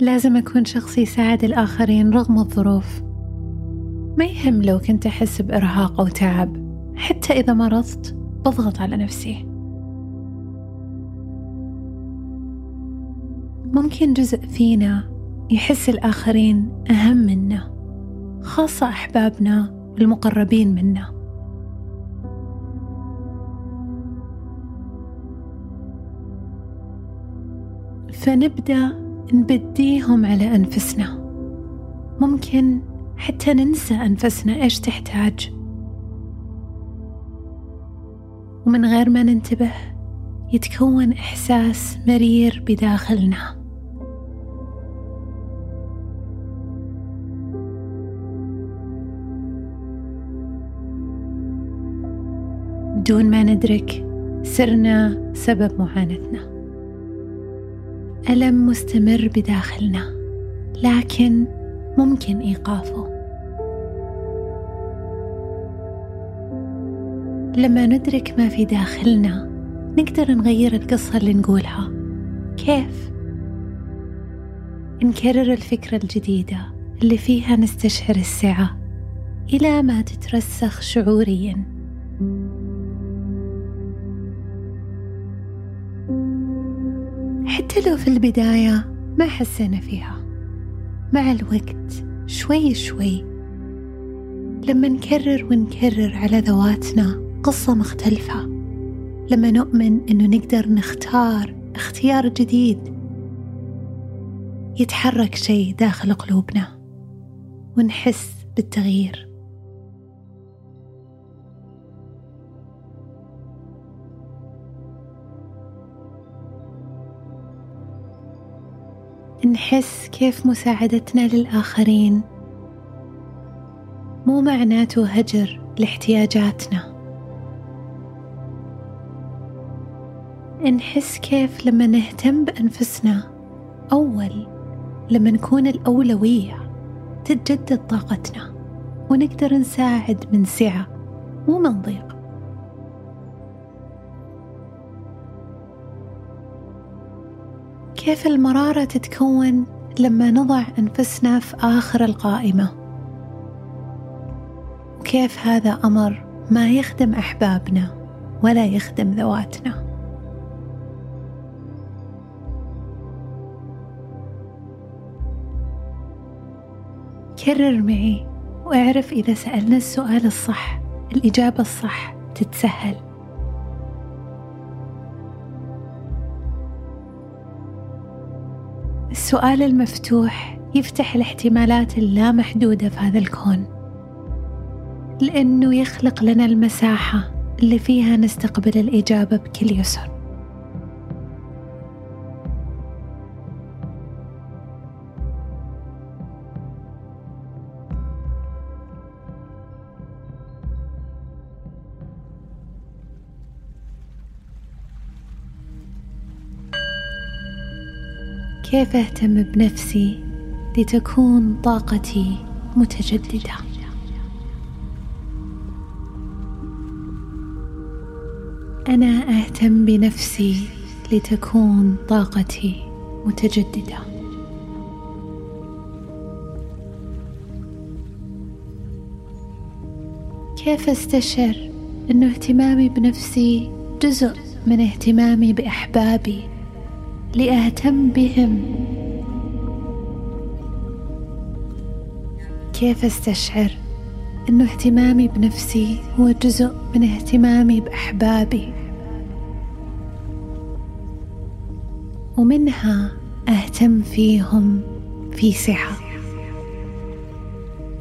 لازم أكون شخص يساعد الآخرين رغم الظروف. ما يهم لو كنت أحس بإرهاق أو تعب حتى إذا مرضت بضغط على نفسي. ممكن جزء فينا يحس الآخرين أهم منا خاصة أحبابنا والمقربين منا. فنبدأ نبديهم على أنفسنا. ممكن حتى ننسى أنفسنا إيش تحتاج. ومن غير ما ننتبه يتكون إحساس مرير بداخلنا. بدون ما ندرك صرنا سبب معاناتنا. ألم مستمر بداخلنا لكن ممكن إيقافه. لما ندرك ما في داخلنا نقدر نغير القصة اللي نقولها. كيف؟ نكرر الفكرة الجديدة اللي فيها نستشعر السعة إلى ما تترسخ شعوريا. حتى لو في البداية ما حسينا فيها. مع الوقت شوي شوي لما نكرر ونكرر على ذواتنا قصة مختلفة. لما نؤمن إنه نقدر نختار اختيار جديد يتحرك شيء داخل قلوبنا ونحس بالتغيير. نحس كيف مساعدتنا للآخرين. مو معناته هجر لاحتياجاتنا. نحس كيف لما نهتم بأنفسنا أول لما نكون الأولوية تتجدد طاقتنا ونقدر نساعد من سعة مو من ضيق. كيف المرارة تتكون لما نضع أنفسنا في آخر القائمة؟ وكيف هذا أمر ما يخدم أحبابنا ولا يخدم ذواتنا؟ كرر معي وأعرف إذا سألنا السؤال الصح الإجابة الصح تتسهل. السؤال المفتوح يفتح الاحتمالات اللامحدودة في هذا الكون لأنه يخلق لنا المساحة اللي فيها نستقبل الإجابة بكل يسر. كيف أهتم بنفسي لتكون طاقتي متجددة؟ أنا أهتم بنفسي لتكون طاقتي متجددة. كيف أستشعر انه اهتمامي بنفسي جزء من اهتمامي بأحبابي؟ لأهتم بهم. كيف أستشعر انه اهتمامي بنفسي هو جزء من اهتمامي بأحبابي؟ ومنها أهتم فيهم في سعه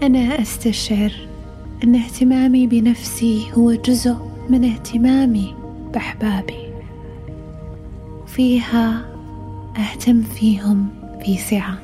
أنا أستشعر إن اهتمامي بنفسي هو جزء من اهتمامي بأحبابي. وفيها أهتم فيهم في سعة.